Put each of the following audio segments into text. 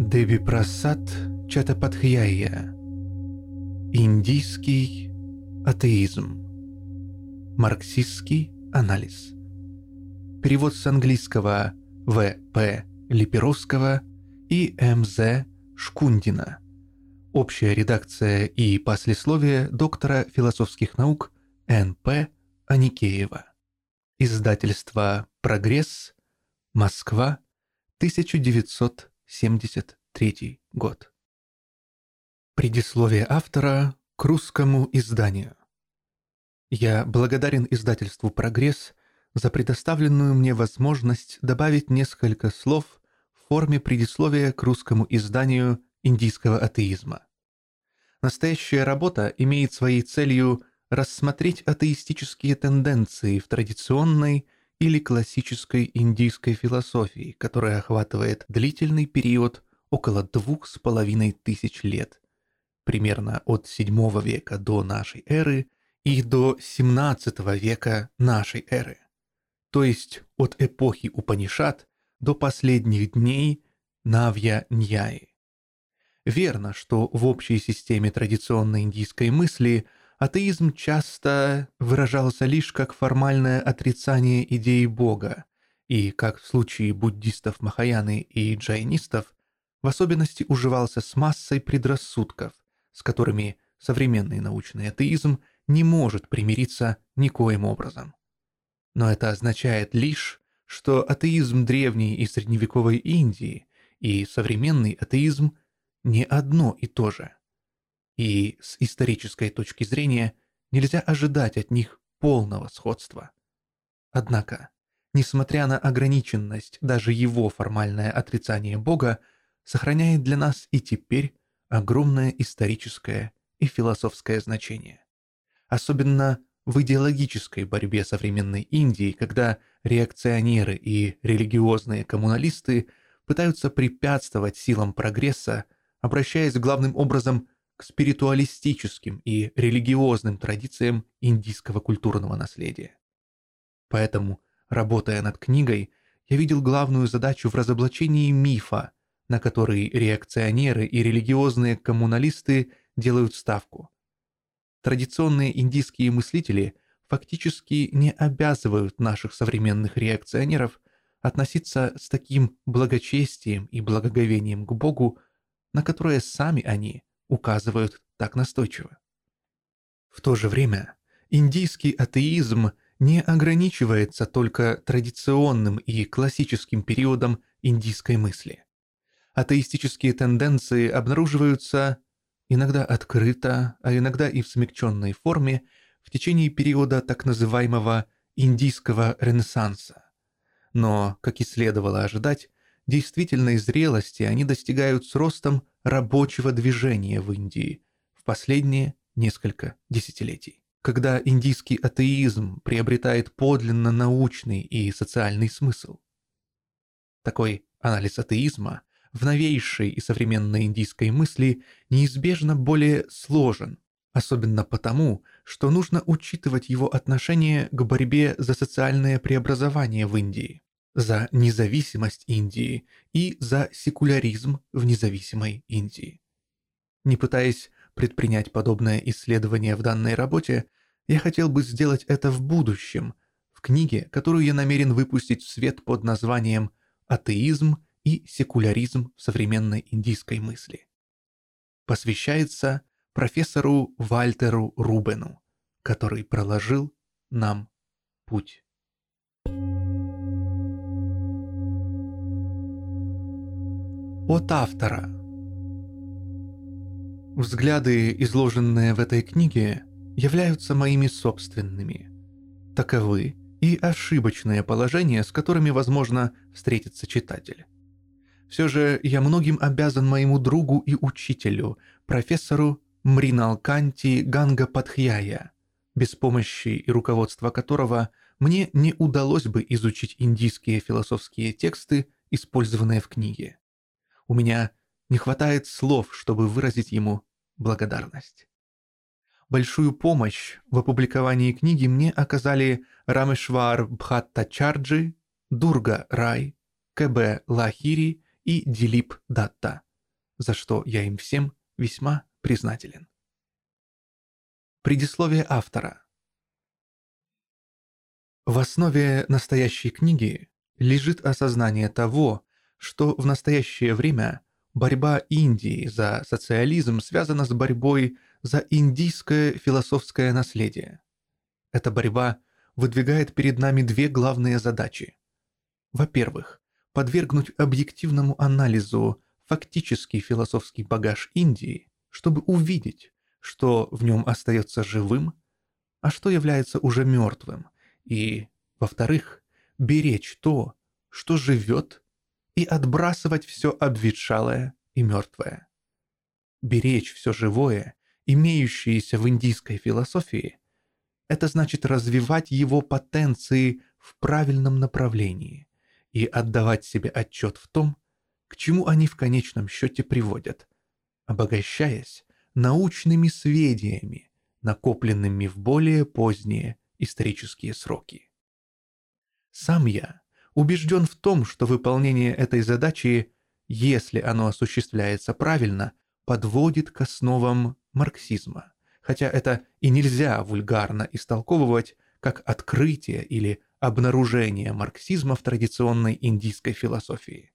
Деби Прасад Чаттопадхьяя Индийский атеизм Марксистский анализ Перевод с английского В. П. Липеровского и М. З. Шкундина Общая редакция и послесловие доктора философских наук Н. П. Аникеева Издательство «Прогресс», Москва, 1900 73 год. Предисловие автора к русскому изданию. Я благодарен издательству «Прогресс» за предоставленную мне возможность добавить несколько слов в форме предисловия к русскому изданию индийского атеизма. Настоящая работа имеет своей целью рассмотреть атеистические тенденции в традиционной или классической индийской философии, которая охватывает длительный период около двух с половиной тысяч лет, примерно от VII века до нашей эры и до XVII века нашей эры, то есть от эпохи Упанишат до последних дней Навья-Ньяи. Верно, что в общей системе традиционной индийской мысли – атеизм часто выражался лишь как формальное отрицание идеи Бога, и, как в случае буддистов Махаяны и джайнистов, в особенности уживался с массой предрассудков, с которыми современный научный атеизм не может примириться никоим образом. Но это означает лишь, что атеизм древней и средневековой Индии и современный атеизм не одно и то же и с исторической точки зрения нельзя ожидать от них полного сходства. Однако, несмотря на ограниченность, даже его формальное отрицание Бога сохраняет для нас и теперь огромное историческое и философское значение. Особенно в идеологической борьбе современной Индии, когда реакционеры и религиозные коммуналисты пытаются препятствовать силам прогресса, обращаясь главным образом к спиритуалистическим и религиозным традициям индийского культурного наследия. Поэтому, работая над книгой, я видел главную задачу в разоблачении мифа, на который реакционеры и религиозные коммуналисты делают ставку. Традиционные индийские мыслители фактически не обязывают наших современных реакционеров относиться с таким благочестием и благоговением к Богу, на которое сами они указывают так настойчиво. В то же время индийский атеизм не ограничивается только традиционным и классическим периодом индийской мысли. Атеистические тенденции обнаруживаются иногда открыто, а иногда и в смягченной форме в течение периода так называемого индийского ренессанса. Но, как и следовало ожидать, действительной зрелости они достигают с ростом рабочего движения в Индии в последние несколько десятилетий. Когда индийский атеизм приобретает подлинно научный и социальный смысл. Такой анализ атеизма в новейшей и современной индийской мысли неизбежно более сложен, особенно потому, что нужно учитывать его отношение к борьбе за социальное преобразование в Индии за независимость Индии и за секуляризм в независимой Индии. Не пытаясь предпринять подобное исследование в данной работе, я хотел бы сделать это в будущем, в книге, которую я намерен выпустить в свет под названием «Атеизм и секуляризм в современной индийской мысли». Посвящается профессору Вальтеру Рубену, который проложил нам путь. От автора. Взгляды, изложенные в этой книге, являются моими собственными. Таковы и ошибочные положения, с которыми, возможно, встретится читатель. Все же я многим обязан моему другу и учителю, профессору Мриналканти Ганга Патхьяя, без помощи и руководства которого мне не удалось бы изучить индийские философские тексты, использованные в книге. У меня не хватает слов, чтобы выразить ему благодарность. Большую помощь в опубликовании книги мне оказали Рамешвар Бхаттачарджи, Дурга Рай, КБ Лахири и Дилип Датта, за что я им всем весьма признателен. Предисловие автора. В основе настоящей книги лежит осознание того, что в настоящее время борьба Индии за социализм связана с борьбой за индийское философское наследие. Эта борьба выдвигает перед нами две главные задачи. Во-первых, подвергнуть объективному анализу фактический философский багаж Индии, чтобы увидеть, что в нем остается живым, а что является уже мертвым, и, во-вторых, беречь то, что живет, и отбрасывать все обветшалое и мертвое. Беречь все живое, имеющееся в индийской философии, это значит развивать его потенции в правильном направлении и отдавать себе отчет в том, к чему они в конечном счете приводят, обогащаясь научными сведениями, накопленными в более поздние исторические сроки. Сам я убежден в том, что выполнение этой задачи, если оно осуществляется правильно, подводит к основам марксизма, хотя это и нельзя вульгарно истолковывать как открытие или обнаружение марксизма в традиционной индийской философии.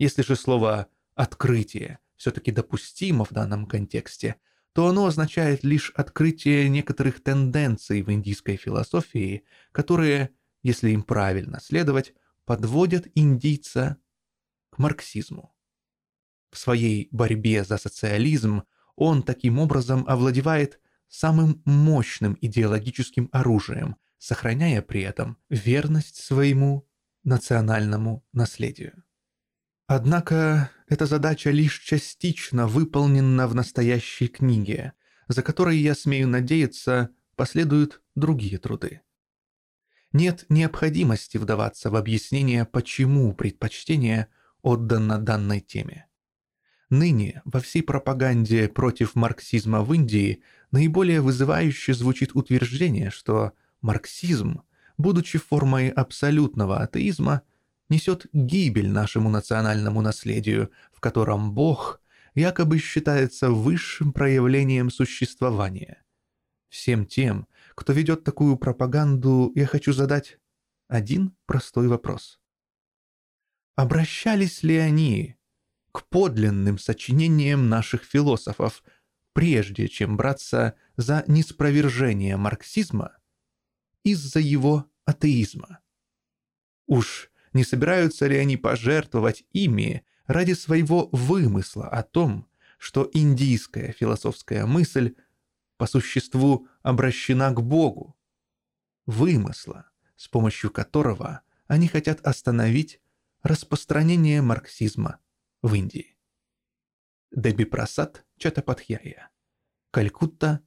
Если же слово «открытие» все-таки допустимо в данном контексте, то оно означает лишь открытие некоторых тенденций в индийской философии, которые если им правильно следовать, подводят индийца к марксизму. В своей борьбе за социализм он таким образом овладевает самым мощным идеологическим оружием, сохраняя при этом верность своему национальному наследию. Однако эта задача лишь частично выполнена в настоящей книге, за которой, я смею надеяться, последуют другие труды. Нет необходимости вдаваться в объяснение, почему предпочтение отдано данной теме. Ныне во всей пропаганде против марксизма в Индии наиболее вызывающе звучит утверждение, что марксизм, будучи формой абсолютного атеизма, несет гибель нашему национальному наследию, в котором Бог якобы считается высшим проявлением существования. Всем тем, кто ведет такую пропаганду, я хочу задать один простой вопрос. Обращались ли они к подлинным сочинениям наших философов, прежде чем браться за неспровержение марксизма из-за его атеизма? Уж не собираются ли они пожертвовать ими ради своего вымысла о том, что индийская философская мысль – по существу обращена к Богу, вымысла, с помощью которого они хотят остановить распространение марксизма в Индии. Деби Прасад Чатапатхьяя. Калькутта,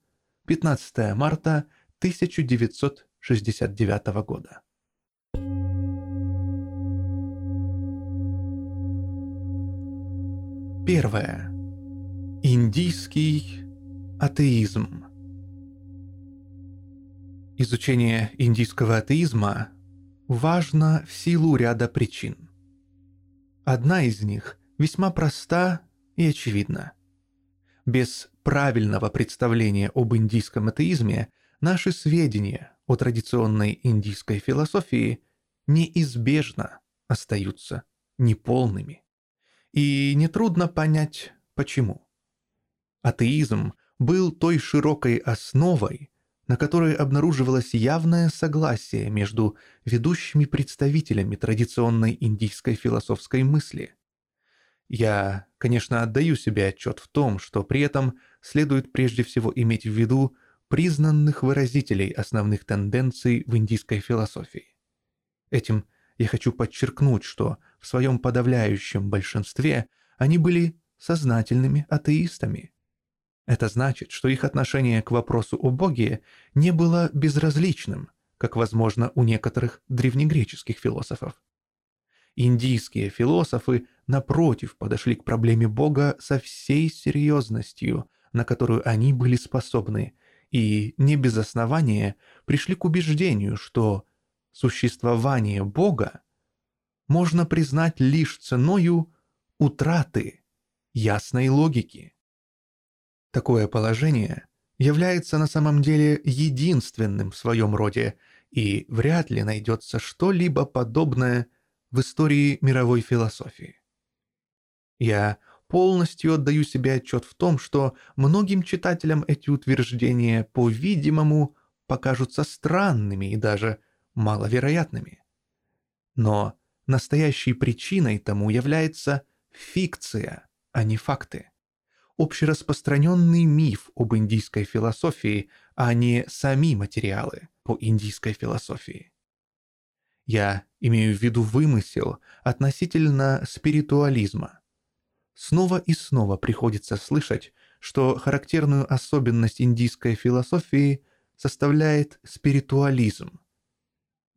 15 марта 1969 года. Первое. Индийский Атеизм. Изучение индийского атеизма важно в силу ряда причин. Одна из них весьма проста и очевидна. Без правильного представления об индийском атеизме наши сведения о традиционной индийской философии неизбежно остаются неполными. И нетрудно понять, почему. Атеизм был той широкой основой, на которой обнаруживалось явное согласие между ведущими представителями традиционной индийской философской мысли. Я, конечно, отдаю себе отчет в том, что при этом следует прежде всего иметь в виду признанных выразителей основных тенденций в индийской философии. Этим я хочу подчеркнуть, что в своем подавляющем большинстве они были сознательными атеистами, это значит, что их отношение к вопросу о Боге не было безразличным, как возможно у некоторых древнегреческих философов. Индийские философы, напротив, подошли к проблеме Бога со всей серьезностью, на которую они были способны, и не без основания пришли к убеждению, что существование Бога можно признать лишь ценою утраты ясной логики. Такое положение является на самом деле единственным в своем роде, и вряд ли найдется что-либо подобное в истории мировой философии. Я полностью отдаю себе отчет в том, что многим читателям эти утверждения, по-видимому, покажутся странными и даже маловероятными. Но настоящей причиной тому является фикция, а не факты. Общераспространенный миф об индийской философии, а не сами материалы по индийской философии. Я имею в виду вымысел относительно спиритуализма. Снова и снова приходится слышать, что характерную особенность индийской философии составляет спиритуализм.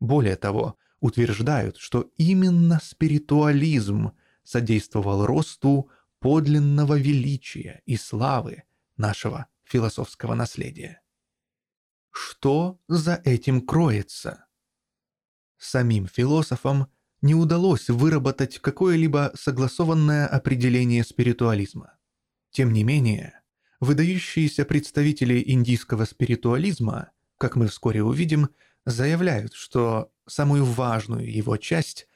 Более того, утверждают, что именно спиритуализм содействовал росту подлинного величия и славы нашего философского наследия. Что за этим кроется? Самим философам не удалось выработать какое-либо согласованное определение спиритуализма. Тем не менее, выдающиеся представители индийского спиритуализма, как мы вскоре увидим, заявляют, что самую важную его часть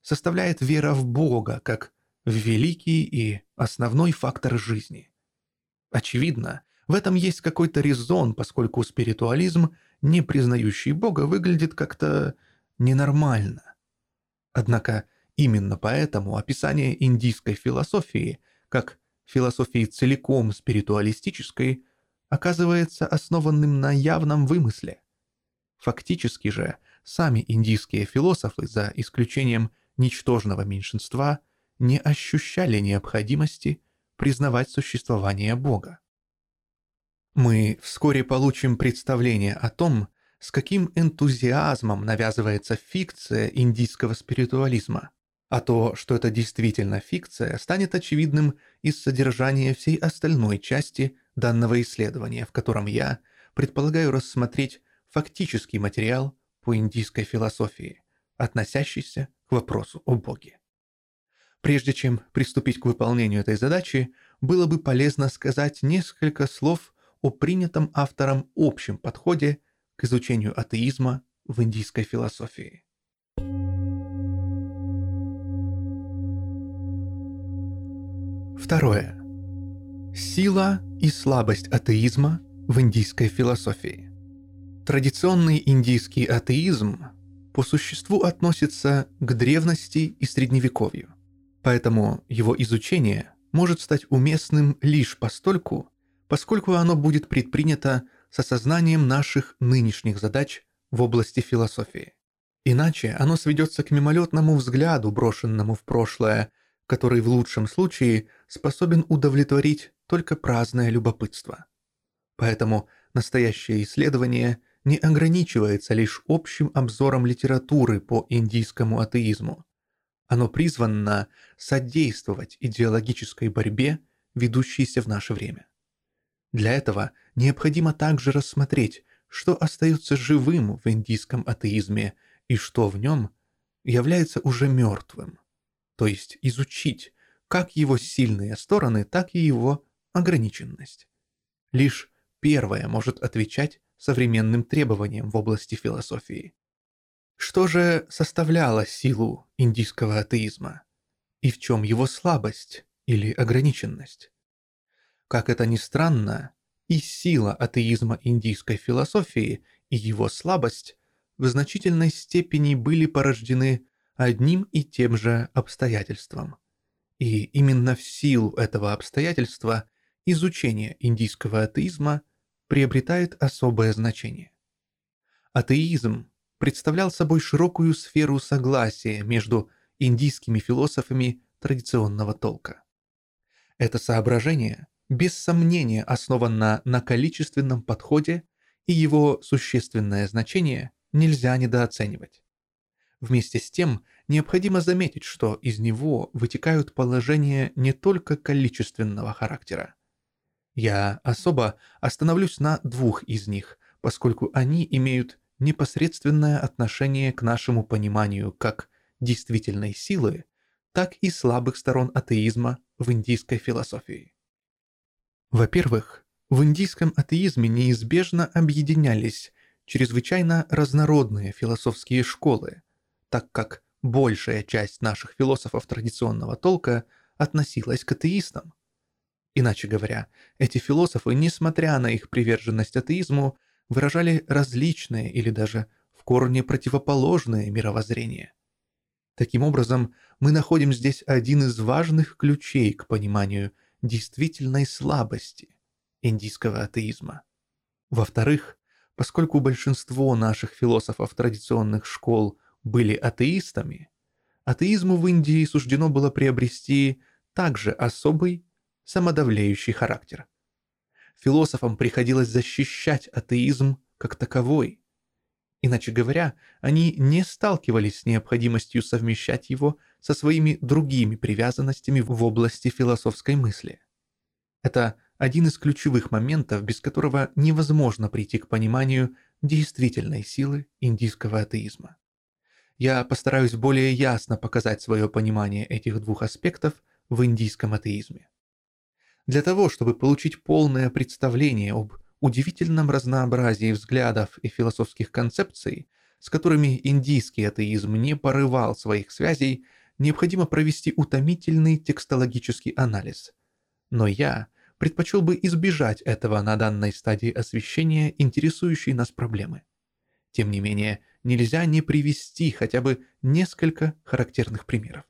составляет вера в Бога как в великий и основной фактор жизни. Очевидно, в этом есть какой-то резон, поскольку спиритуализм, не признающий Бога, выглядит как-то ненормально. Однако именно поэтому описание индийской философии, как философии целиком спиритуалистической, оказывается основанным на явном вымысле. Фактически же, сами индийские философы, за исключением ничтожного меньшинства, не ощущали необходимости признавать существование Бога. Мы вскоре получим представление о том, с каким энтузиазмом навязывается фикция индийского спиритуализма. А то, что это действительно фикция, станет очевидным из содержания всей остальной части данного исследования, в котором я предполагаю рассмотреть фактический материал по индийской философии, относящийся к вопросу о Боге. Прежде чем приступить к выполнению этой задачи, было бы полезно сказать несколько слов о принятом автором общем подходе к изучению атеизма в индийской философии. Второе. Сила и слабость атеизма в индийской философии. Традиционный индийский атеизм по существу относится к древности и средневековью, поэтому его изучение может стать уместным лишь постольку, поскольку оно будет предпринято с осознанием наших нынешних задач в области философии. Иначе оно сведется к мимолетному взгляду, брошенному в прошлое, который в лучшем случае способен удовлетворить только праздное любопытство. Поэтому настоящее исследование не ограничивается лишь общим обзором литературы по индийскому атеизму. Оно призвано содействовать идеологической борьбе, ведущейся в наше время. Для этого необходимо также рассмотреть, что остается живым в индийском атеизме и что в нем является уже мертвым, то есть изучить как его сильные стороны, так и его ограниченность. Лишь первое может отвечать современным требованиям в области философии. Что же составляло силу индийского атеизма? И в чем его слабость или ограниченность? Как это ни странно, и сила атеизма индийской философии, и его слабость в значительной степени были порождены одним и тем же обстоятельством. И именно в силу этого обстоятельства изучение индийского атеизма приобретает особое значение. Атеизм представлял собой широкую сферу согласия между индийскими философами традиционного толка. Это соображение, без сомнения, основано на количественном подходе, и его существенное значение нельзя недооценивать. Вместе с тем, необходимо заметить, что из него вытекают положения не только количественного характера. Я особо остановлюсь на двух из них, поскольку они имеют непосредственное отношение к нашему пониманию как действительной силы, так и слабых сторон атеизма в индийской философии. Во-первых, в индийском атеизме неизбежно объединялись чрезвычайно разнородные философские школы, так как большая часть наших философов традиционного толка относилась к атеистам. Иначе говоря, эти философы, несмотря на их приверженность атеизму, выражали различные или даже в корне противоположные мировоззрения. Таким образом, мы находим здесь один из важных ключей к пониманию действительной слабости индийского атеизма. Во-вторых, поскольку большинство наших философов традиционных школ были атеистами, атеизму в Индии суждено было приобрести также особый самодавлеющий характер. Философам приходилось защищать атеизм как таковой. Иначе говоря, они не сталкивались с необходимостью совмещать его со своими другими привязанностями в области философской мысли. Это один из ключевых моментов, без которого невозможно прийти к пониманию действительной силы индийского атеизма. Я постараюсь более ясно показать свое понимание этих двух аспектов в индийском атеизме. Для того, чтобы получить полное представление об удивительном разнообразии взглядов и философских концепций, с которыми индийский атеизм не порывал своих связей, необходимо провести утомительный текстологический анализ. Но я предпочел бы избежать этого на данной стадии освещения интересующей нас проблемы. Тем не менее, нельзя не привести хотя бы несколько характерных примеров.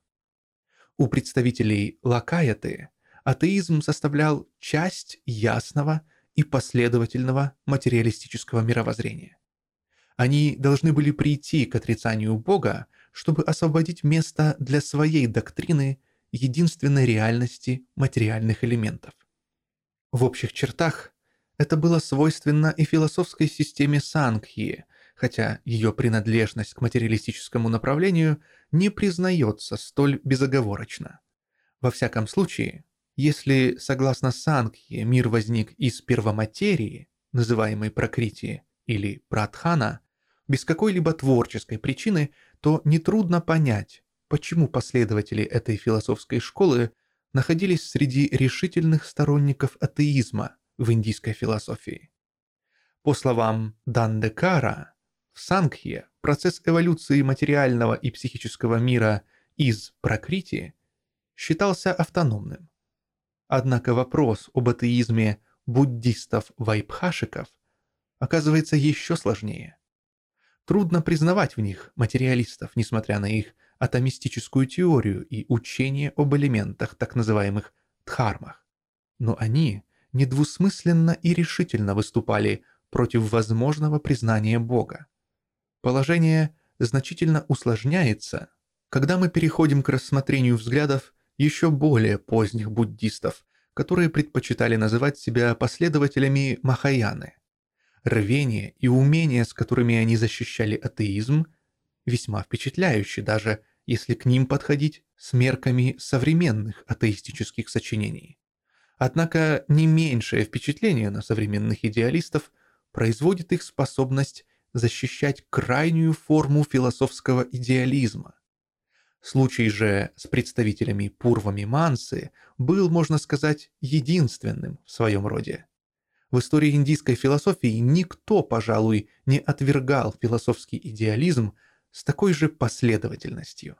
У представителей Лакаяты атеизм составлял часть ясного и последовательного материалистического мировоззрения. Они должны были прийти к отрицанию Бога, чтобы освободить место для своей доктрины единственной реальности материальных элементов. В общих чертах это было свойственно и философской системе Сангхи, хотя ее принадлежность к материалистическому направлению не признается столь безоговорочно. Во всяком случае, если, согласно Сангхи, мир возник из первоматерии, называемой Пракрити или Пратхана, без какой-либо творческой причины, то нетрудно понять, почему последователи этой философской школы находились среди решительных сторонников атеизма в индийской философии. По словам Дандекара, в Сангхье процесс эволюции материального и психического мира из Пракрити считался автономным. Однако вопрос об атеизме буддистов-вайбхашиков оказывается еще сложнее. Трудно признавать в них материалистов, несмотря на их атомистическую теорию и учение об элементах, так называемых дхармах. Но они недвусмысленно и решительно выступали против возможного признания Бога. Положение значительно усложняется, когда мы переходим к рассмотрению взглядов еще более поздних буддистов, которые предпочитали называть себя последователями Махаяны. Рвение и умение, с которыми они защищали атеизм, весьма впечатляющие даже если к ним подходить с мерками современных атеистических сочинений. Однако не меньшее впечатление на современных идеалистов производит их способность защищать крайнюю форму философского идеализма. Случай же с представителями Пурвами Мансы был, можно сказать, единственным в своем роде. В истории индийской философии никто, пожалуй, не отвергал философский идеализм с такой же последовательностью.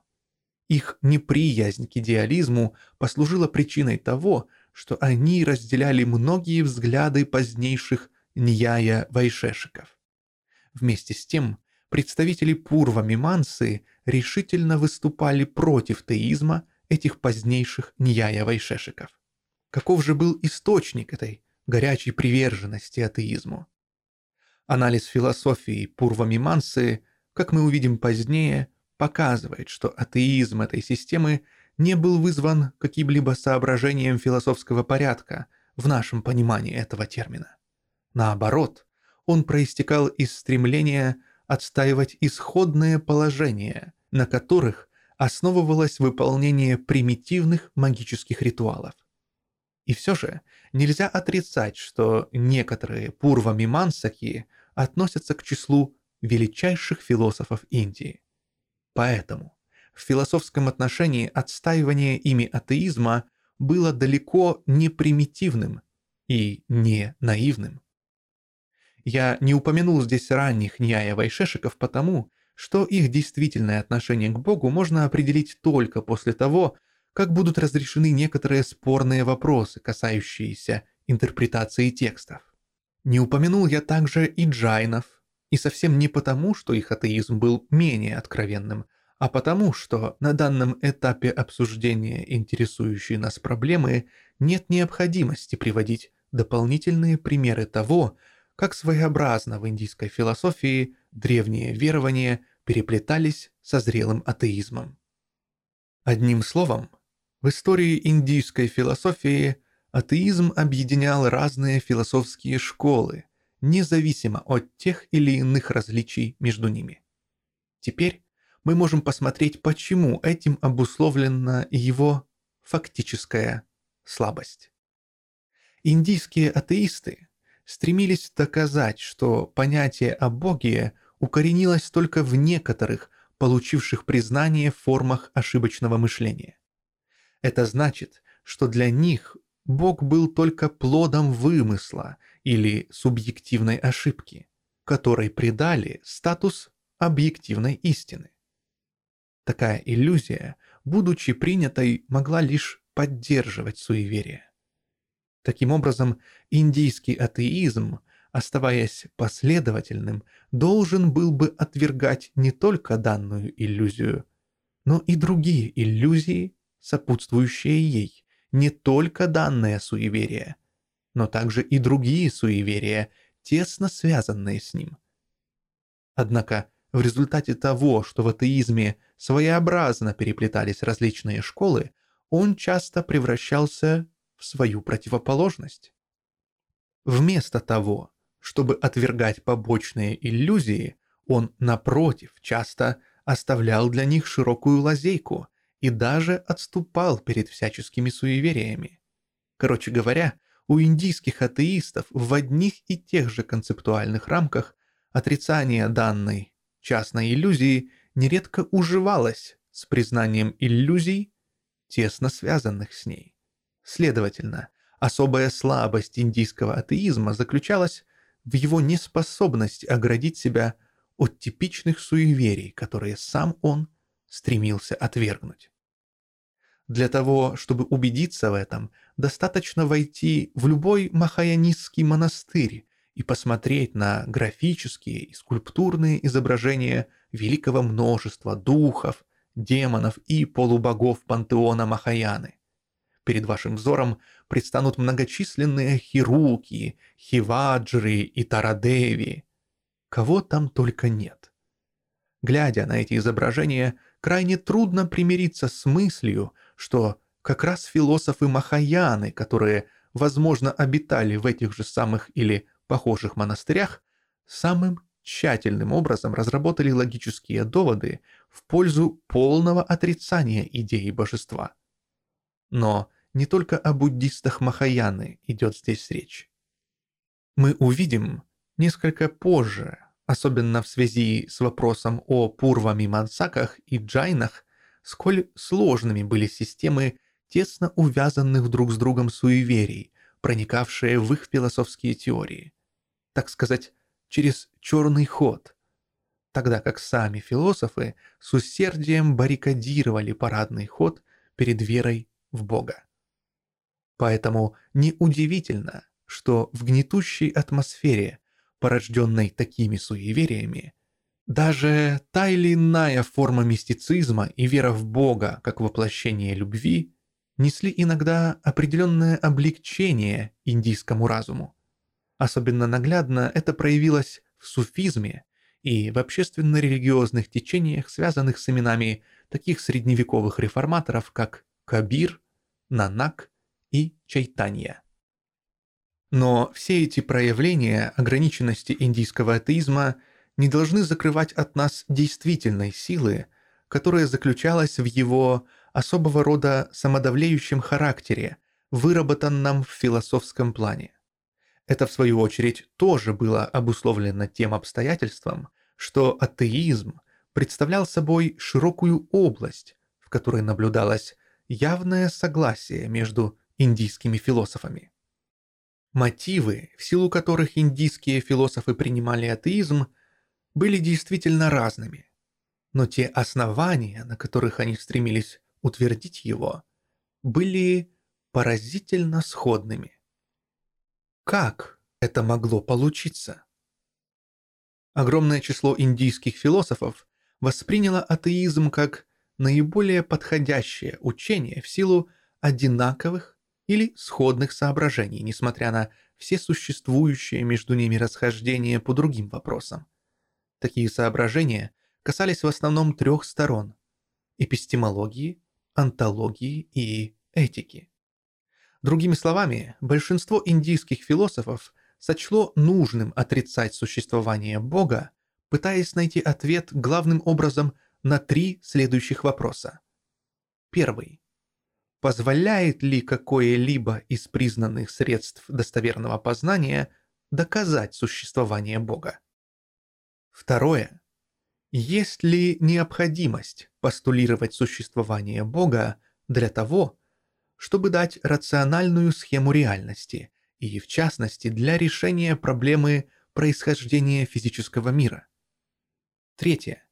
Их неприязнь к идеализму послужила причиной того, что они разделяли многие взгляды позднейших Ньяя Вайшешиков. Вместе с тем, представители Пурва Мимансы решительно выступали против теизма этих позднейших Ньяя Вайшешиков. Каков же был источник этой горячей приверженности атеизму? Анализ философии Пурва Мимансы как мы увидим позднее, показывает, что атеизм этой системы не был вызван каким-либо соображением философского порядка в нашем понимании этого термина. Наоборот, он проистекал из стремления отстаивать исходные положения, на которых основывалось выполнение примитивных магических ритуалов. И все же нельзя отрицать, что некоторые пурва-мимансаки относятся к числу величайших философов Индии. Поэтому В философском отношении отстаивание ими атеизма было далеко не примитивным и не наивным. Я не упомянул здесь ранних Ньяя Вайшешиков потому, что их действительное отношение к Богу можно определить только после того, как будут разрешены некоторые спорные вопросы, касающиеся интерпретации текстов. Не упомянул я также и джайнов, и совсем не потому, что их атеизм был менее откровенным, а потому, что на данном этапе обсуждения интересующей нас проблемы нет необходимости приводить дополнительные примеры того, как своеобразно в индийской философии древние верования переплетались со зрелым атеизмом. Одним словом, в истории индийской философии атеизм объединял разные философские школы, независимо от тех или иных различий между ними. Теперь мы можем посмотреть, почему этим обусловлена его фактическая слабость. Индийские атеисты стремились доказать, что понятие о Боге укоренилось только в некоторых, получивших признание формах ошибочного мышления. Это значит, что для них Бог был только плодом вымысла или субъективной ошибки, которой придали статус объективной истины. Такая иллюзия, будучи принятой, могла лишь поддерживать суеверие. Таким образом, индийский атеизм, оставаясь последовательным, должен был бы отвергать не только данную иллюзию, но и другие иллюзии, сопутствующие ей, не только данное суеверие, но также и другие суеверия, тесно связанные с ним. Однако в результате того, что в атеизме своеобразно переплетались различные школы, он часто превращался в свою противоположность. Вместо того, чтобы отвергать побочные иллюзии, он, напротив, часто оставлял для них широкую лазейку и даже отступал перед всяческими суевериями. Короче говоря, у индийских атеистов в одних и тех же концептуальных рамках отрицание данной частной иллюзии нередко уживалось с признанием иллюзий, тесно связанных с ней. Следовательно, особая слабость индийского атеизма заключалась в его неспособности оградить себя от типичных суеверий, которые сам он стремился отвергнуть. Для того, чтобы убедиться в этом, достаточно войти в любой махаянистский монастырь и посмотреть на графические и скульптурные изображения великого множества духов, демонов и полубогов пантеона Махаяны. Перед вашим взором предстанут многочисленные хируки, хиваджры и тарадеви. Кого там только нет. Глядя на эти изображения, крайне трудно примириться с мыслью, что как раз философы Махаяны, которые, возможно, обитали в этих же самых или похожих монастырях, самым тщательным образом разработали логические доводы в пользу полного отрицания идеи божества. Но не только о буддистах Махаяны идет здесь речь. Мы увидим несколько позже, особенно в связи с вопросом о Пурвами-Мансаках и Джайнах, сколь сложными были системы тесно увязанных друг с другом суеверий, проникавшие в их философские теории. Так сказать, через черный ход, тогда как сами философы с усердием баррикадировали парадный ход перед верой в Бога. Поэтому неудивительно, что в гнетущей атмосфере, порожденной такими суевериями, даже та или иная форма мистицизма и вера в Бога как воплощение любви несли иногда определенное облегчение индийскому разуму. Особенно наглядно это проявилось в суфизме и в общественно-религиозных течениях, связанных с именами таких средневековых реформаторов, как Кабир, Нанак Чайтанья. Но все эти проявления ограниченности индийского атеизма не должны закрывать от нас действительной силы, которая заключалась в его особого рода самодавлеющем характере, выработанном в философском плане. Это, в свою очередь, тоже было обусловлено тем обстоятельством, что атеизм представлял собой широкую область, в которой наблюдалось явное согласие между индийскими философами. Мотивы, в силу которых индийские философы принимали атеизм, были действительно разными, но те основания, на которых они стремились утвердить его, были поразительно сходными. Как это могло получиться? Огромное число индийских философов восприняло атеизм как наиболее подходящее учение в силу одинаковых или сходных соображений, несмотря на все существующие между ними расхождения по другим вопросам. Такие соображения касались в основном трех сторон – эпистемологии, онтологии и этики. Другими словами, большинство индийских философов сочло нужным отрицать существование Бога, пытаясь найти ответ главным образом на три следующих вопроса. Первый. Позволяет ли какое-либо из признанных средств достоверного познания доказать существование Бога? Второе. Есть ли необходимость постулировать существование Бога для того, чтобы дать рациональную схему реальности и, в частности, для решения проблемы происхождения физического мира? Третье.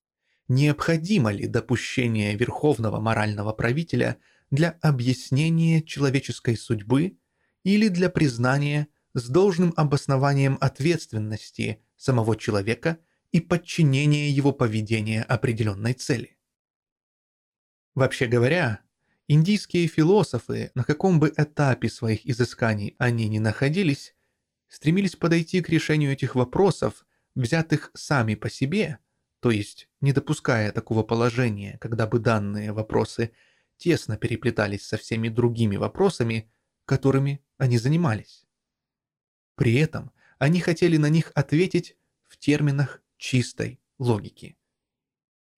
Необходимо ли допущение верховного морального правителя для объяснения человеческой судьбы или для признания с должным обоснованием ответственности самого человека и подчинения его поведения определенной цели? Вообще говоря, индийские философы, на каком бы этапе своих изысканий они ни находились, стремились подойти к решению этих вопросов, взятых сами по себе – то есть не допуская такого положения, когда бы данные вопросы тесно переплетались со всеми другими вопросами, которыми они занимались. При этом они хотели на них ответить в терминах чистой логики.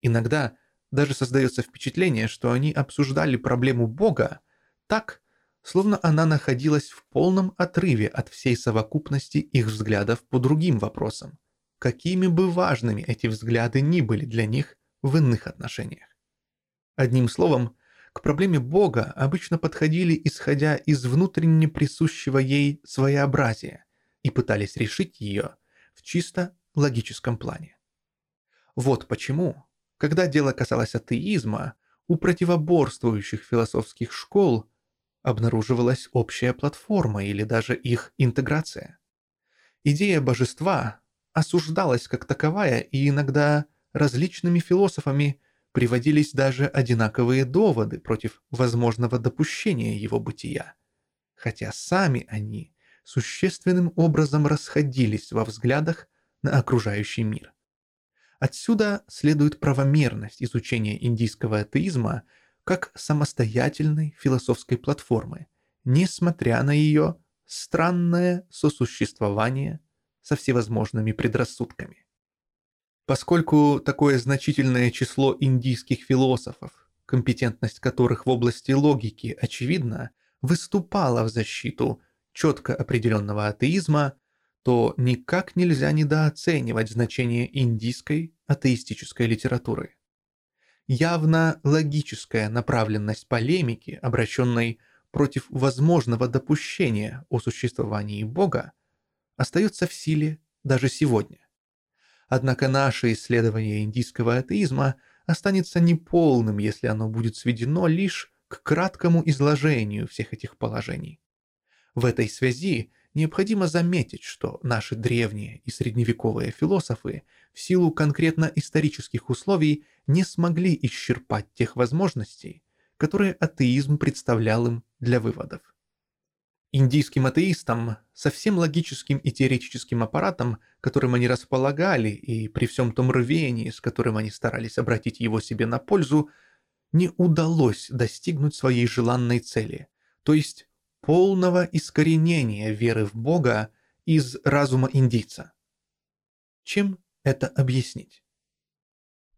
Иногда даже создается впечатление, что они обсуждали проблему Бога так, словно она находилась в полном отрыве от всей совокупности их взглядов по другим вопросам – какими бы важными эти взгляды ни были для них в иных отношениях. Одним словом, к проблеме Бога обычно подходили, исходя из внутренне присущего ей своеобразия, и пытались решить ее в чисто логическом плане. Вот почему, когда дело касалось атеизма, у противоборствующих философских школ обнаруживалась общая платформа или даже их интеграция. Идея божества осуждалась как таковая, и иногда различными философами приводились даже одинаковые доводы против возможного допущения его бытия, хотя сами они существенным образом расходились во взглядах на окружающий мир. Отсюда следует правомерность изучения индийского атеизма как самостоятельной философской платформы, несмотря на ее странное сосуществование со всевозможными предрассудками. Поскольку такое значительное число индийских философов, компетентность которых в области логики, очевидно, выступала в защиту четко определенного атеизма, то никак нельзя недооценивать значение индийской атеистической литературы. Явно логическая направленность полемики, обращенной против возможного допущения о существовании Бога, остается в силе даже сегодня. Однако наше исследование индийского атеизма останется неполным, если оно будет сведено лишь к краткому изложению всех этих положений. В этой связи необходимо заметить, что наши древние и средневековые философы в силу конкретно исторических условий не смогли исчерпать тех возможностей, которые атеизм представлял им для выводов. Индийским атеистам, со всем логическим и теоретическим аппаратом, которым они располагали, и при всем том рвении, с которым они старались обратить его себе на пользу, не удалось достигнуть своей желанной цели, то есть полного искоренения веры в Бога из разума индийца. Чем это объяснить?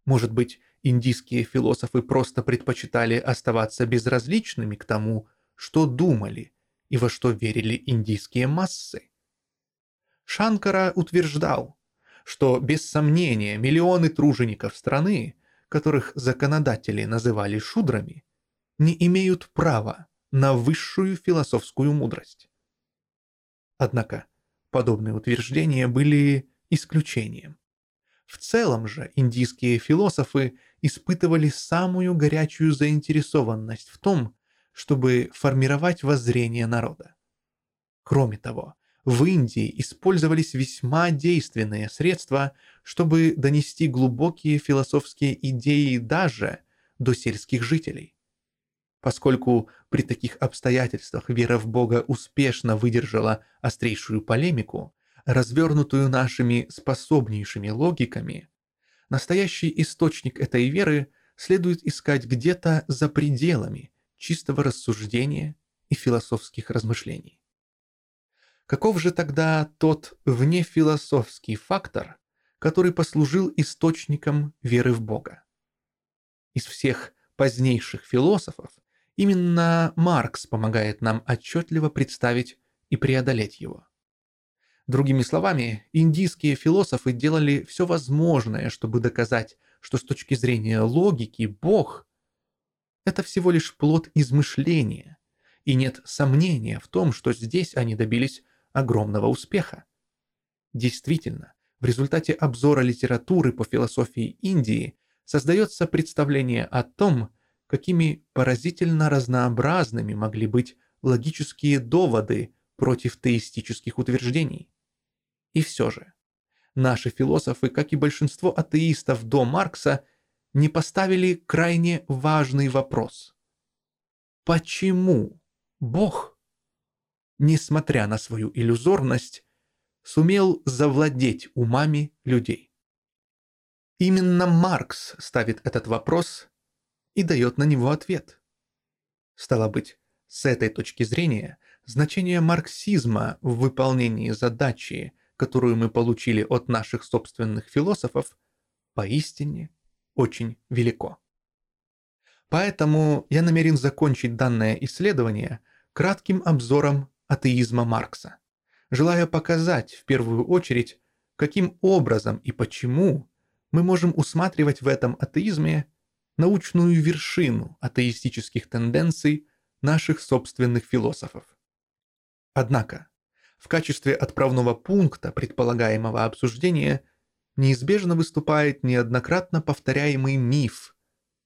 Может быть, индийские философы просто предпочитали оставаться безразличными к тому, что думали – и во что верили индийские массы. Шанкара утверждал, что без сомнения миллионы тружеников страны, которых законодатели называли шудрами, не имеют права на высшую философскую мудрость. Однако подобные утверждения были исключением. В целом же индийские философы испытывали самую горячую заинтересованность в том, чтобы формировать воззрение народа. Кроме того, в Индии использовались весьма действенные средства, чтобы донести глубокие философские идеи даже до сельских жителей. Поскольку при таких обстоятельствах вера в Бога успешно выдержала острейшую полемику, развернутую нашими способнейшими логиками, настоящий источник этой веры следует искать где-то за пределами чистого рассуждения и философских размышлений. Каков же тогда тот внефилософский фактор, который послужил источником веры в Бога? Из всех позднейших философов именно Маркс помогает нам отчетливо представить и преодолеть его. Другими словами, индийские философы делали все возможное, чтобы доказать, что с точки зрения логики Бог – это всего лишь плод измышления, и нет сомнения в том, что здесь они добились огромного успеха. Действительно, в результате обзора литературы по философии Индии создается представление о том, какими поразительно разнообразными могли быть логические доводы против теистических утверждений. И все же, наши философы, как и большинство атеистов до Маркса, не поставили крайне важный вопрос. Почему Бог, несмотря на свою иллюзорность, сумел завладеть умами людей? Именно Маркс ставит этот вопрос и дает на него ответ. Стало быть, с этой точки зрения значение марксизма в выполнении задачи которую мы получили от наших собственных философов, поистине очень велико. Поэтому я намерен закончить данное исследование кратким обзором атеизма Маркса, желая показать в первую очередь, каким образом и почему мы можем усматривать в этом атеизме научную вершину атеистических тенденций наших собственных философов. Однако, в качестве отправного пункта предполагаемого обсуждения неизбежно выступает неоднократно повторяемый миф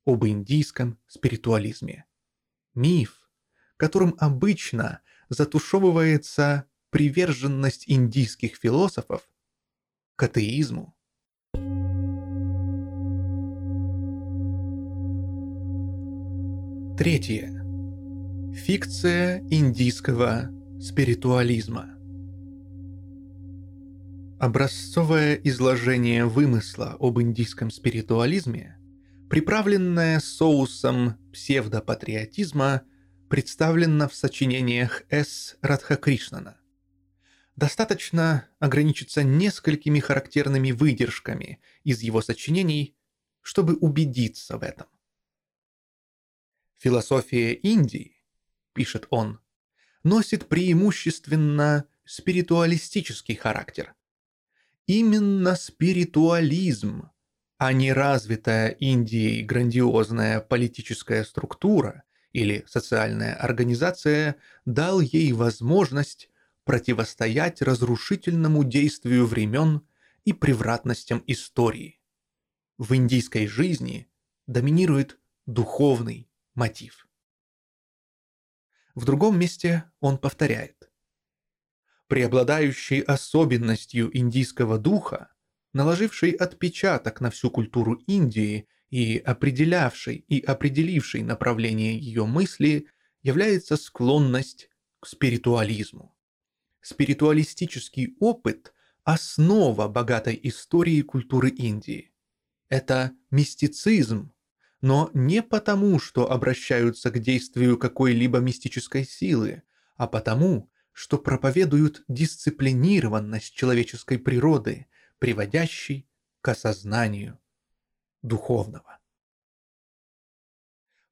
об индийском спиритуализме. Миф, которым обычно затушевывается приверженность индийских философов к атеизму. Третье. Фикция индийского спиритуализма. Образцовое изложение вымысла об индийском спиритуализме, приправленное соусом псевдопатриотизма, представлено в сочинениях С. Радхакришнана. Достаточно ограничиться несколькими характерными выдержками из его сочинений, чтобы убедиться в этом. «Философия Индии», — пишет он, — носит преимущественно спиритуалистический характер, Именно спиритуализм, а не развитая Индией грандиозная политическая структура или социальная организация дал ей возможность противостоять разрушительному действию времен и превратностям истории. В индийской жизни доминирует духовный мотив. В другом месте он повторяет преобладающей особенностью индийского духа, наложившей отпечаток на всю культуру Индии и определявшей и определившей направление ее мысли, является склонность к спиритуализму. Спиритуалистический опыт – основа богатой истории культуры Индии. Это мистицизм, но не потому, что обращаются к действию какой-либо мистической силы, а потому, что проповедуют дисциплинированность человеческой природы, приводящей к осознанию духовного.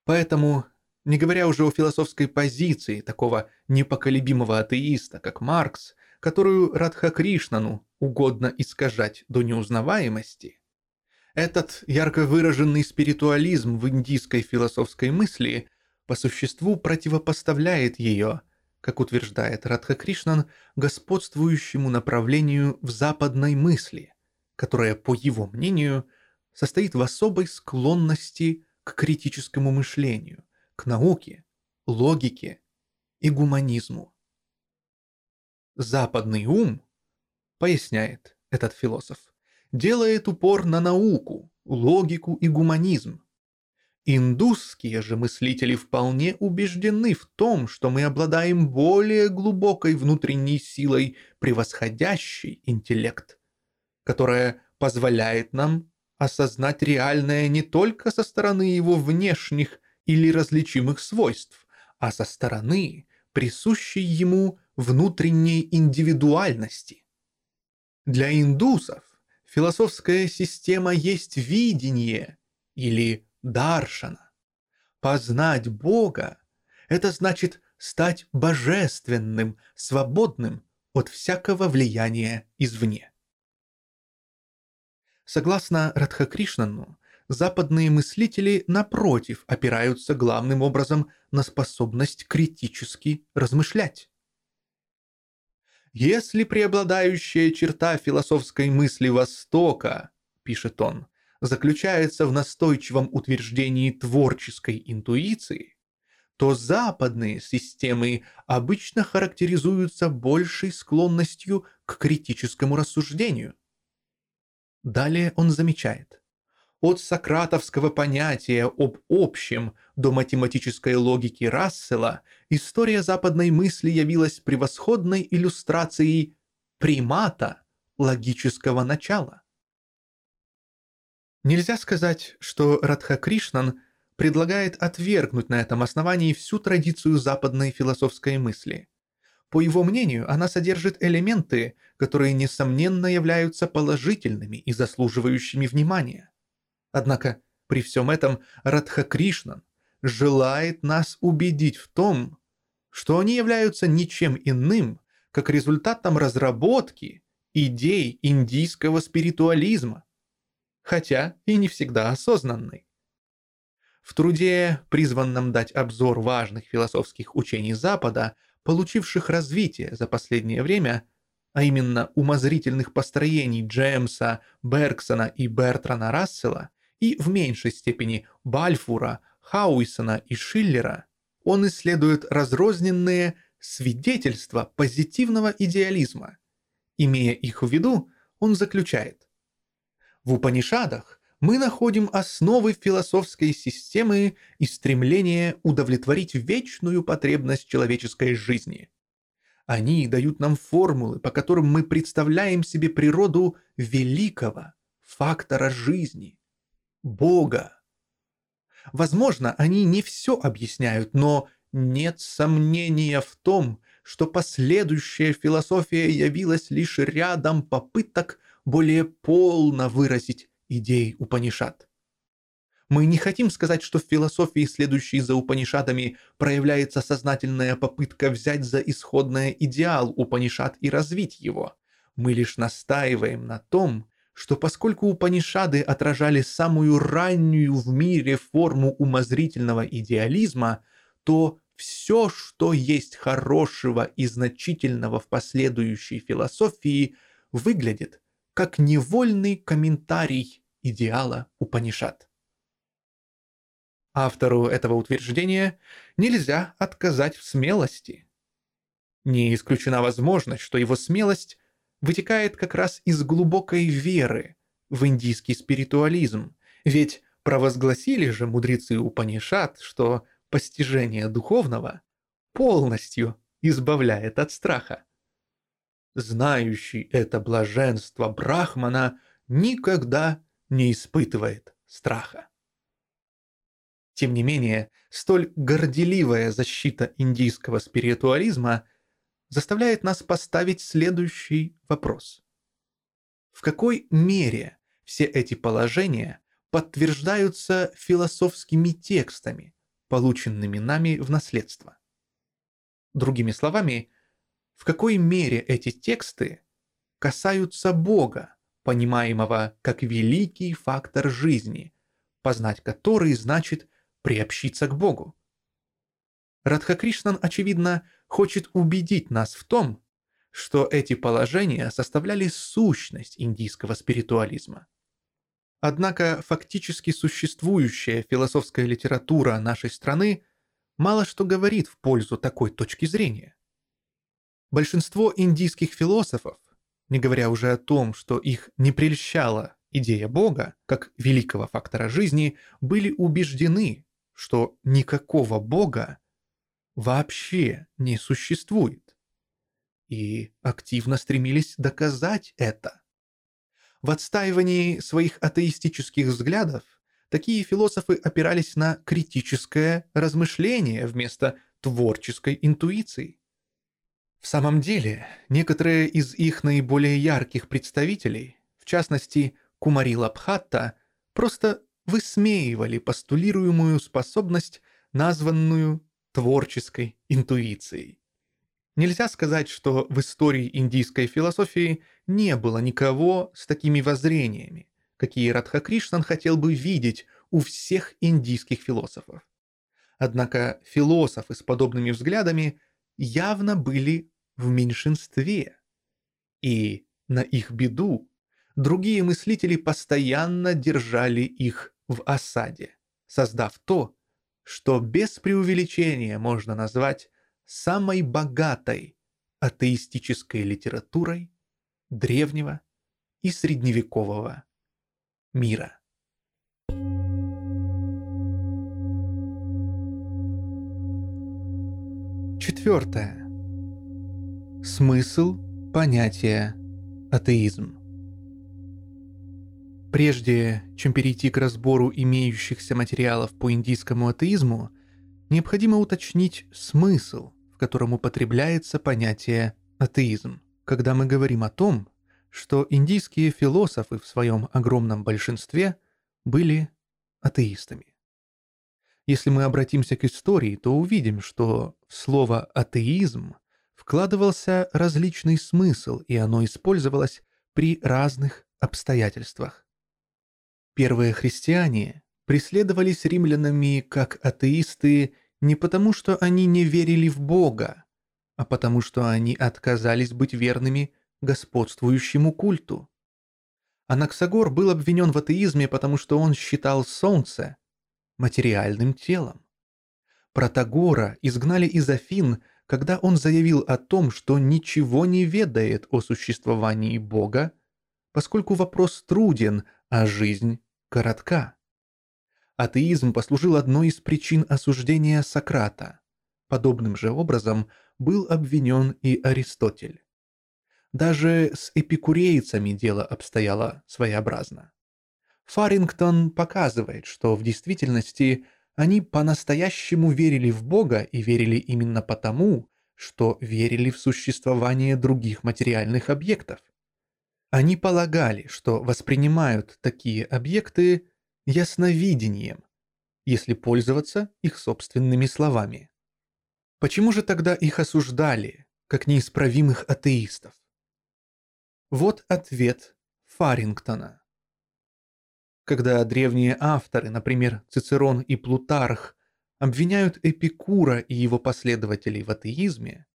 Поэтому, не говоря уже о философской позиции такого непоколебимого атеиста, как Маркс, которую Радха Кришнану угодно искажать до неузнаваемости, этот ярко выраженный спиритуализм в индийской философской мысли по существу противопоставляет ее, как утверждает Радха Кришнан, господствующему направлению в западной мысли, которая, по его мнению, состоит в особой склонности к критическому мышлению, к науке, логике и гуманизму. Западный ум, поясняет этот философ, делает упор на науку, логику и гуманизм. Индусские же мыслители вполне убеждены в том, что мы обладаем более глубокой внутренней силой, превосходящей интеллект, которая позволяет нам осознать реальное не только со стороны его внешних или различимых свойств, а со стороны присущей ему внутренней индивидуальности. Для индусов философская система есть видение или даршана. Познать Бога – это значит стать божественным, свободным от всякого влияния извне. Согласно Радхакришнану, западные мыслители, напротив, опираются главным образом на способность критически размышлять. «Если преобладающая черта философской мысли Востока, — пишет он, — заключается в настойчивом утверждении творческой интуиции, то западные системы обычно характеризуются большей склонностью к критическому рассуждению. Далее он замечает – от сократовского понятия об общем до математической логики Рассела, история западной мысли явилась превосходной иллюстрацией примата логического начала. Нельзя сказать, что Радха Кришнан предлагает отвергнуть на этом основании всю традицию западной философской мысли. По его мнению, она содержит элементы, которые, несомненно, являются положительными и заслуживающими внимания. Однако при всем этом Радха Кришнан желает нас убедить в том, что они являются ничем иным, как результатом разработки идей индийского спиритуализма, хотя и не всегда осознанной. В труде, призванном дать обзор важных философских учений Запада, получивших развитие за последнее время, а именно умозрительных построений Джеймса, Бергсона и Бертрана Рассела, и в меньшей степени Бальфура, Хауисона и Шиллера, он исследует разрозненные свидетельства позитивного идеализма. Имея их в виду, он заключает. В Упанишадах мы находим основы философской системы и стремление удовлетворить вечную потребность человеческой жизни. Они дают нам формулы, по которым мы представляем себе природу великого фактора жизни – Бога. Возможно, они не все объясняют, но нет сомнения в том, что последующая философия явилась лишь рядом попыток более полно выразить идеи Упанишат. Мы не хотим сказать, что в философии, следующей за Упанишадами, проявляется сознательная попытка взять за исходное идеал Упанишат и развить его. Мы лишь настаиваем на том, что поскольку Упанишады отражали самую раннюю в мире форму умозрительного идеализма, то все, что есть хорошего и значительного в последующей философии, выглядит как невольный комментарий идеала Упанишад. Автору этого утверждения нельзя отказать в смелости. Не исключена возможность, что его смелость вытекает как раз из глубокой веры в индийский спиритуализм, ведь провозгласили же мудрецы Упанишат, что постижение духовного полностью избавляет от страха. Знающий это блаженство Брахмана никогда не испытывает страха. Тем не менее, столь горделивая защита индийского спиритуализма заставляет нас поставить следующий вопрос. В какой мере все эти положения подтверждаются философскими текстами, полученными нами в наследство? Другими словами, в какой мере эти тексты касаются Бога, понимаемого как великий фактор жизни, познать который значит приобщиться к Богу. Радхакришнан, очевидно, хочет убедить нас в том, что эти положения составляли сущность индийского спиритуализма. Однако фактически существующая философская литература нашей страны мало что говорит в пользу такой точки зрения. Большинство индийских философов, не говоря уже о том, что их не прельщала идея Бога как великого фактора жизни, были убеждены, что никакого Бога вообще не существует. И активно стремились доказать это. В отстаивании своих атеистических взглядов такие философы опирались на критическое размышление вместо творческой интуиции. В самом деле, некоторые из их наиболее ярких представителей, в частности Кумари Лабхатта, просто высмеивали постулируемую способность, названную творческой интуицией. Нельзя сказать, что в истории индийской философии не было никого с такими воззрениями, какие Радха Кришнан хотел бы видеть у всех индийских философов. Однако философы с подобными взглядами явно были в меньшинстве. И на их беду другие мыслители постоянно держали их в осаде, создав то, что без преувеличения можно назвать самой богатой атеистической литературой древнего и средневекового мира. Четвертое. Смысл понятия атеизм. Прежде чем перейти к разбору имеющихся материалов по индийскому атеизму, необходимо уточнить смысл, в котором употребляется понятие атеизм. Когда мы говорим о том, что индийские философы в своем огромном большинстве были атеистами. Если мы обратимся к истории, то увидим, что слово «атеизм» вкладывался различный смысл, и оно использовалось при разных обстоятельствах. Первые христиане преследовались римлянами как атеисты не потому, что они не верили в Бога, а потому что они отказались быть верными господствующему культу. Анаксагор был обвинен в атеизме, потому что он считал Солнце материальным телом. Протагора изгнали из Афин, когда он заявил о том, что ничего не ведает о существовании Бога, поскольку вопрос труден, а жизнь коротка. Атеизм послужил одной из причин осуждения Сократа. Подобным же образом был обвинен и Аристотель. Даже с эпикурейцами дело обстояло своеобразно. Фарингтон показывает, что в действительности они по-настоящему верили в Бога и верили именно потому, что верили в существование других материальных объектов. Они полагали, что воспринимают такие объекты ясновидением, если пользоваться их собственными словами. Почему же тогда их осуждали, как неисправимых атеистов? Вот ответ Фарингтона. Когда древние авторы, например, Цицерон и Плутарх, обвиняют Эпикура и его последователей в атеизме,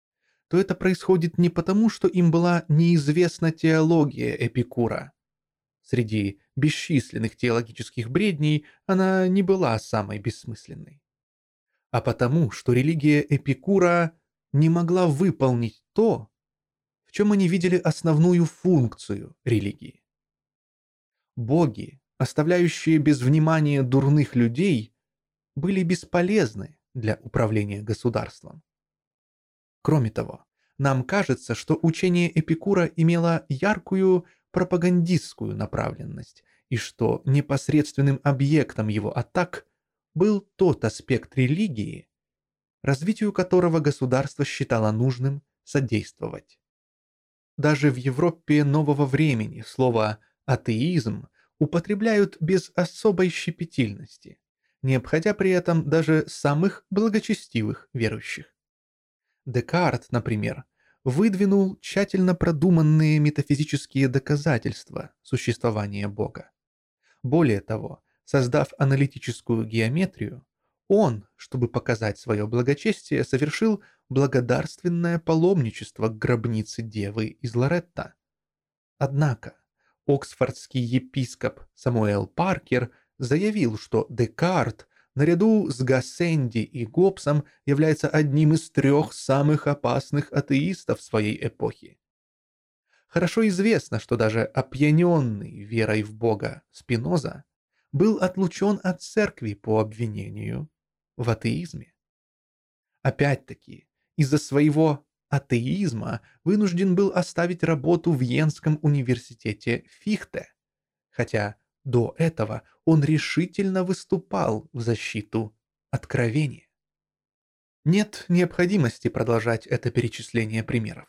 то это происходит не потому, что им была неизвестна теология Эпикура. Среди бесчисленных теологических бредней она не была самой бессмысленной. А потому, что религия Эпикура не могла выполнить то, в чем они видели основную функцию религии. Боги, оставляющие без внимания дурных людей, были бесполезны для управления государством. Кроме того, нам кажется, что учение Эпикура имело яркую пропагандистскую направленность, и что непосредственным объектом его атак был тот аспект религии, развитию которого государство считало нужным содействовать. Даже в Европе нового времени слово «атеизм» употребляют без особой щепетильности, не обходя при этом даже самых благочестивых верующих. Декарт, например, выдвинул тщательно продуманные метафизические доказательства существования Бога. Более того, создав аналитическую геометрию, он, чтобы показать свое благочестие, совершил благодарственное паломничество к гробнице Девы из Лоретта. Однако, оксфордский епископ Самуэл Паркер заявил, что Декарт наряду с Гассенди и Гоббсом является одним из трех самых опасных атеистов своей эпохи. Хорошо известно, что даже опьяненный верой в Бога Спиноза был отлучен от церкви по обвинению в атеизме. Опять-таки, из-за своего атеизма вынужден был оставить работу в Йенском университете Фихте, хотя до этого он решительно выступал в защиту откровения. Нет необходимости продолжать это перечисление примеров.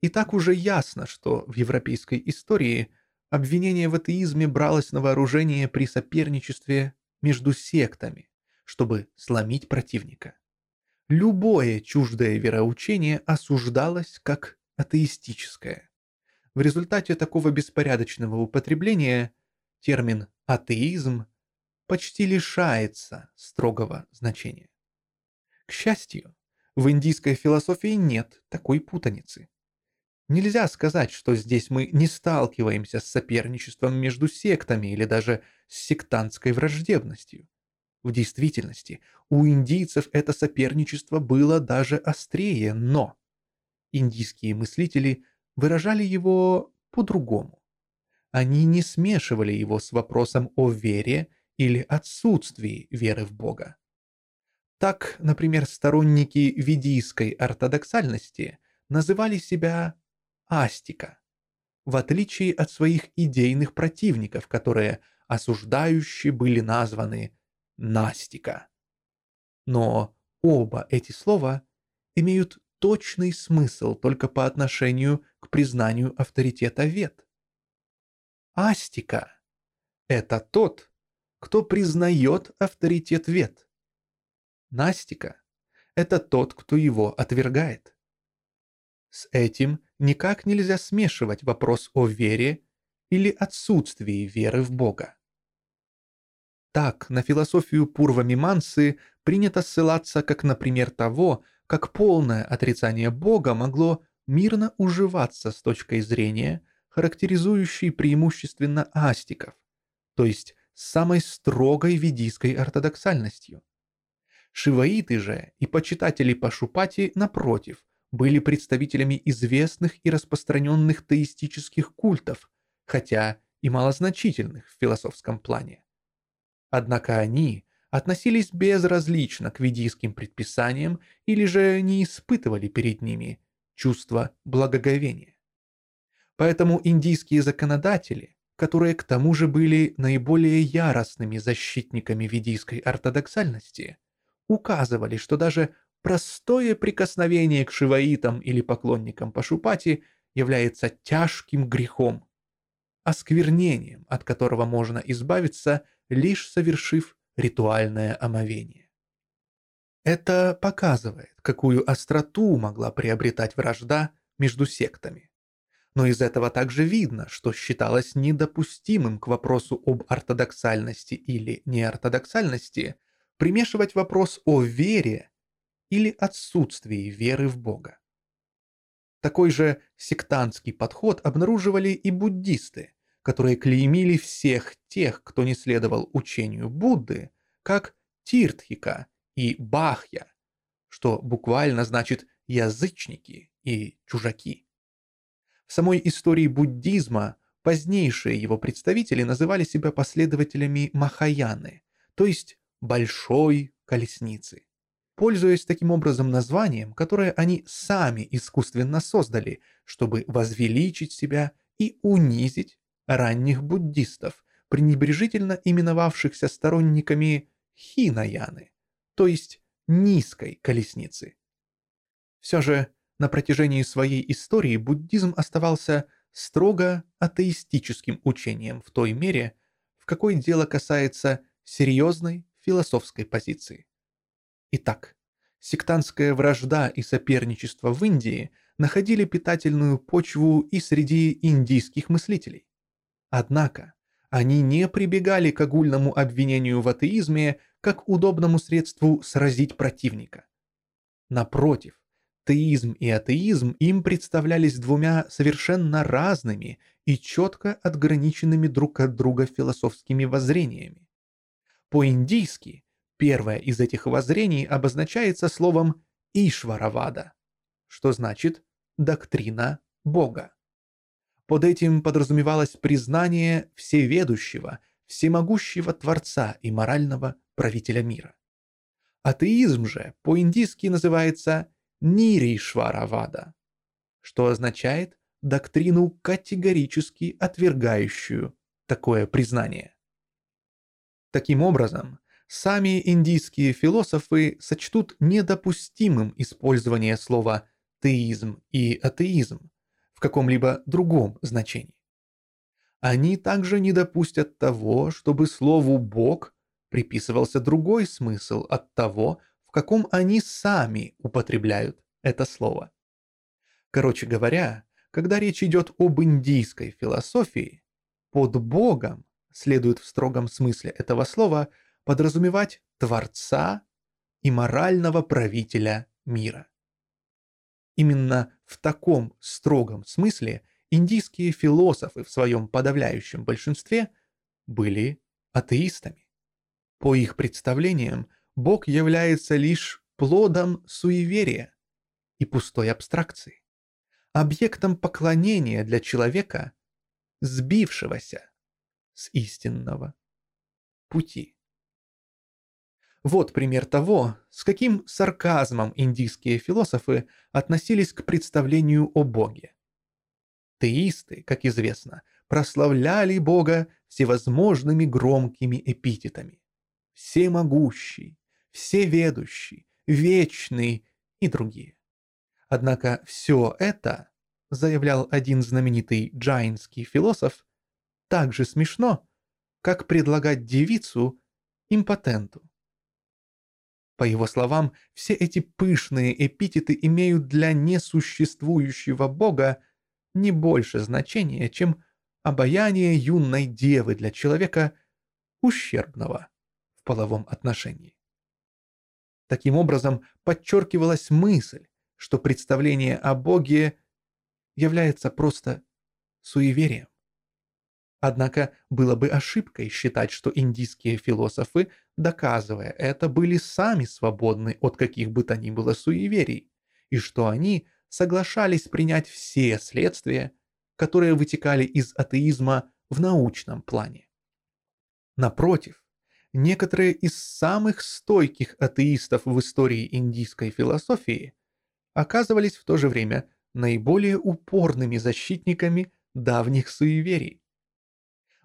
И так уже ясно, что в европейской истории обвинение в атеизме бралось на вооружение при соперничестве между сектами, чтобы сломить противника. Любое чуждое вероучение осуждалось как атеистическое. В результате такого беспорядочного употребления термин «атеизм» почти лишается строгого значения. К счастью, в индийской философии нет такой путаницы. Нельзя сказать, что здесь мы не сталкиваемся с соперничеством между сектами или даже с сектантской враждебностью. В действительности, у индийцев это соперничество было даже острее, но индийские мыслители выражали его по-другому. Они не смешивали его с вопросом о вере или отсутствии веры в Бога. Так, например, сторонники ведийской ортодоксальности называли себя астика, в отличие от своих идейных противников, которые осуждающие были названы настика. Но оба эти слова имеют точный смысл только по отношению к признанию авторитета вет. Астика – это тот, кто признает авторитет вет. Настика – это тот, кто его отвергает. С этим никак нельзя смешивать вопрос о вере или отсутствии веры в Бога. Так, на философию Пурва-мимансы принято ссылаться как на пример того, как полное отрицание Бога могло мирно уживаться с точкой зрения, характеризующей преимущественно астиков, то есть с самой строгой ведийской ортодоксальностью. Шиваиты же и почитатели Пашупати, напротив, были представителями известных и распространенных теистических культов, хотя и малозначительных в философском плане. Однако они относились безразлично к ведийским предписаниям или же не испытывали перед ними чувства благоговения. Поэтому индийские законодатели, которые к тому же были наиболее яростными защитниками ведийской ортодоксальности, указывали, что даже простое прикосновение к шиваитам или поклонникам Пашупати является тяжким грехом, осквернением, от которого можно избавиться – лишь совершив ритуальное омовение. Это показывает, какую остроту могла приобретать вражда между сектами. Но из этого также видно, что считалось недопустимым к вопросу об ортодоксальности или неортодоксальности примешивать вопрос о вере или отсутствии веры в Бога. Такой же сектантский подход обнаруживали и буддисты, которые клеймили всех тех, кто не следовал учению Будды, как Тиртхика и Бахья, что буквально значит «язычники» и «чужаки». В самой истории буддизма позднейшие его представители называли себя последователями Махаяны, то есть «большой колесницы». Пользуясь таким образом названием, которое они сами искусственно создали, чтобы возвеличить себя и унизить ранних буддистов, пренебрежительно именовавшихся сторонниками хинаяны, то есть низкой колесницы. Все же на протяжении своей истории буддизм оставался строго атеистическим учением в той мере, в какой дело касается серьезной философской позиции. Итак, сектантская вражда и соперничество в Индии находили питательную почву и среди индийских мыслителей. Однако они не прибегали к огульному обвинению в атеизме как удобному средству сразить противника. Напротив, теизм и атеизм им представлялись двумя совершенно разными и четко отграниченными друг от друга философскими воззрениями. По-индийски первое из этих воззрений обозначается словом «ишваравада», что значит «доктрина Бога». Под этим подразумевалось признание всеведущего, всемогущего Творца и морального правителя мира. Атеизм же по-индийски называется Ниришваравада, что означает доктрину категорически отвергающую такое признание. Таким образом, сами индийские философы сочтут недопустимым использование слова «теизм» и «атеизм» в каком-либо другом значении. Они также не допустят того, чтобы слову «бог» приписывался другой смысл от того, в каком они сами употребляют это слово. Короче говоря, когда речь идет об индийской философии, под Богом следует в строгом смысле этого слова подразумевать Творца и морального правителя мира. Именно в таком строгом смысле индийские философы в своем подавляющем большинстве были атеистами. По их представлениям, Бог является лишь плодом суеверия и пустой абстракции, объектом поклонения для человека, сбившегося с истинного пути. Вот пример того, с каким сарказмом индийские философы относились к представлению о Боге. Теисты, как известно, прославляли Бога всевозможными громкими эпитетами. Всемогущий, всеведущий, вечный и другие. Однако все это, заявлял один знаменитый джайнский философ, так же смешно, как предлагать девицу импотенту. По его словам, все эти пышные эпитеты имеют для несуществующего бога не больше значения, чем обаяние юной девы для человека ущербного в половом отношении. Таким образом, подчеркивалась мысль, что представление о Боге является просто суеверием. Однако было бы ошибкой считать, что индийские философы доказывая это, были сами свободны от каких бы то ни было суеверий, и что они соглашались принять все следствия, которые вытекали из атеизма в научном плане. Напротив, некоторые из самых стойких атеистов в истории индийской философии оказывались в то же время наиболее упорными защитниками давних суеверий.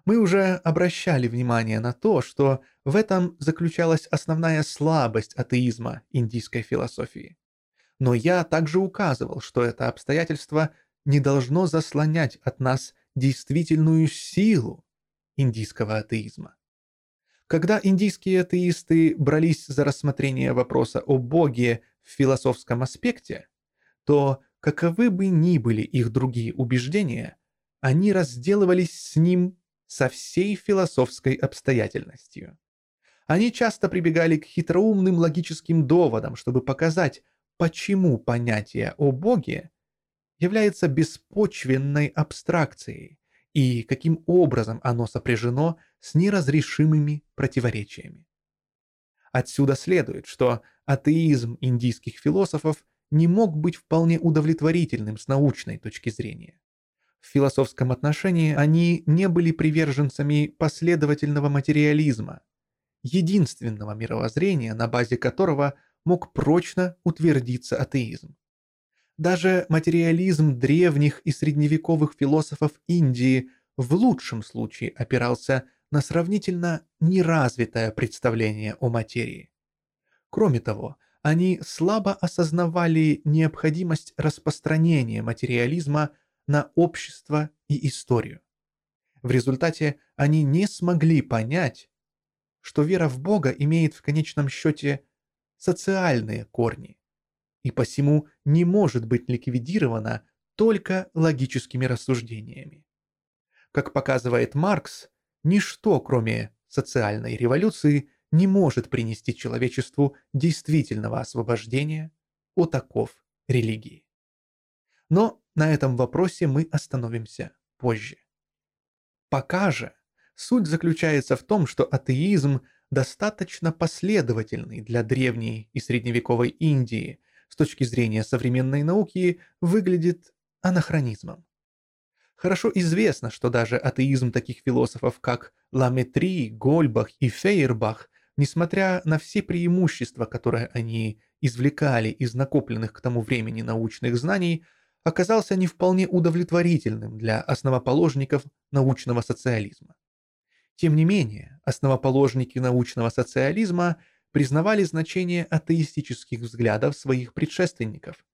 Мы уже обращали внимание на то, что в этом заключалась основная слабость атеизма индийской философии. Но я также указывал, что это обстоятельство не должно заслонять от нас действительную силу индийского атеизма. Когда индийские атеисты брались за рассмотрение вопроса о Боге в философском аспекте, то каковы бы ни были их другие убеждения, они разделывались с ним со всей философской обстоятельностью. Они часто прибегали к хитроумным логическим доводам, чтобы показать, почему понятие о Боге является беспочвенной абстракцией и каким образом оно сопряжено с неразрешимыми противоречиями. Отсюда следует, что атеизм индийских философов не мог быть вполне удовлетворительным с научной точки зрения. В философском отношении они не были приверженцами последовательного материализма, единственного мировоззрения, на базе которого мог прочно утвердиться атеизм. Даже материализм древних и средневековых философов Индии в лучшем случае опирался на сравнительно неразвитое представление о материи. Кроме того, они слабо осознавали необходимость распространения материализма на общество и историю. В результате они не смогли понять, что вера в Бога имеет в конечном счете социальные корни и посему не может быть ликвидирована только логическими рассуждениями. Как показывает Маркс, ничто, кроме социальной революции, не может принести человечеству действительного освобождения от оков религии. Но на этом вопросе мы остановимся позже. Пока же суть заключается в том, что атеизм достаточно последовательный для древней и средневековой Индии с точки зрения современной науки выглядит анахронизмом. Хорошо известно, что даже атеизм таких философов, как Ламетри, Гольбах и Фейербах, несмотря на все преимущества, которые они извлекали из накопленных к тому времени научных знаний, оказался не вполне удовлетворительным для основоположников научного социализма. Тем не менее, основоположники научного социализма признавали значение атеистических взглядов своих предшественников.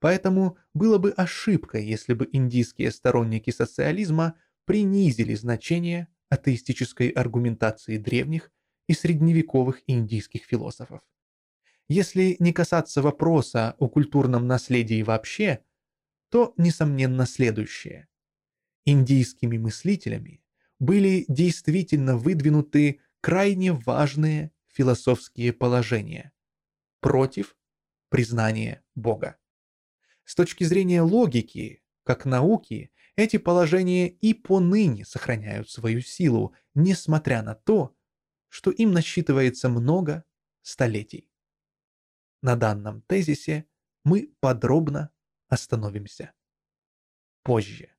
Поэтому было бы ошибкой, если бы индийские сторонники социализма принизили значение атеистической аргументации древних и средневековых индийских философов. Если не касаться вопроса о культурном наследии вообще, то, несомненно, следующее. Индийскими мыслителями были действительно выдвинуты крайне важные философские положения против признания Бога. С точки зрения логики, как науки, эти положения и поныне сохраняют свою силу, несмотря на то, что им насчитывается много столетий. На данном тезисе мы подробно остановимся позже.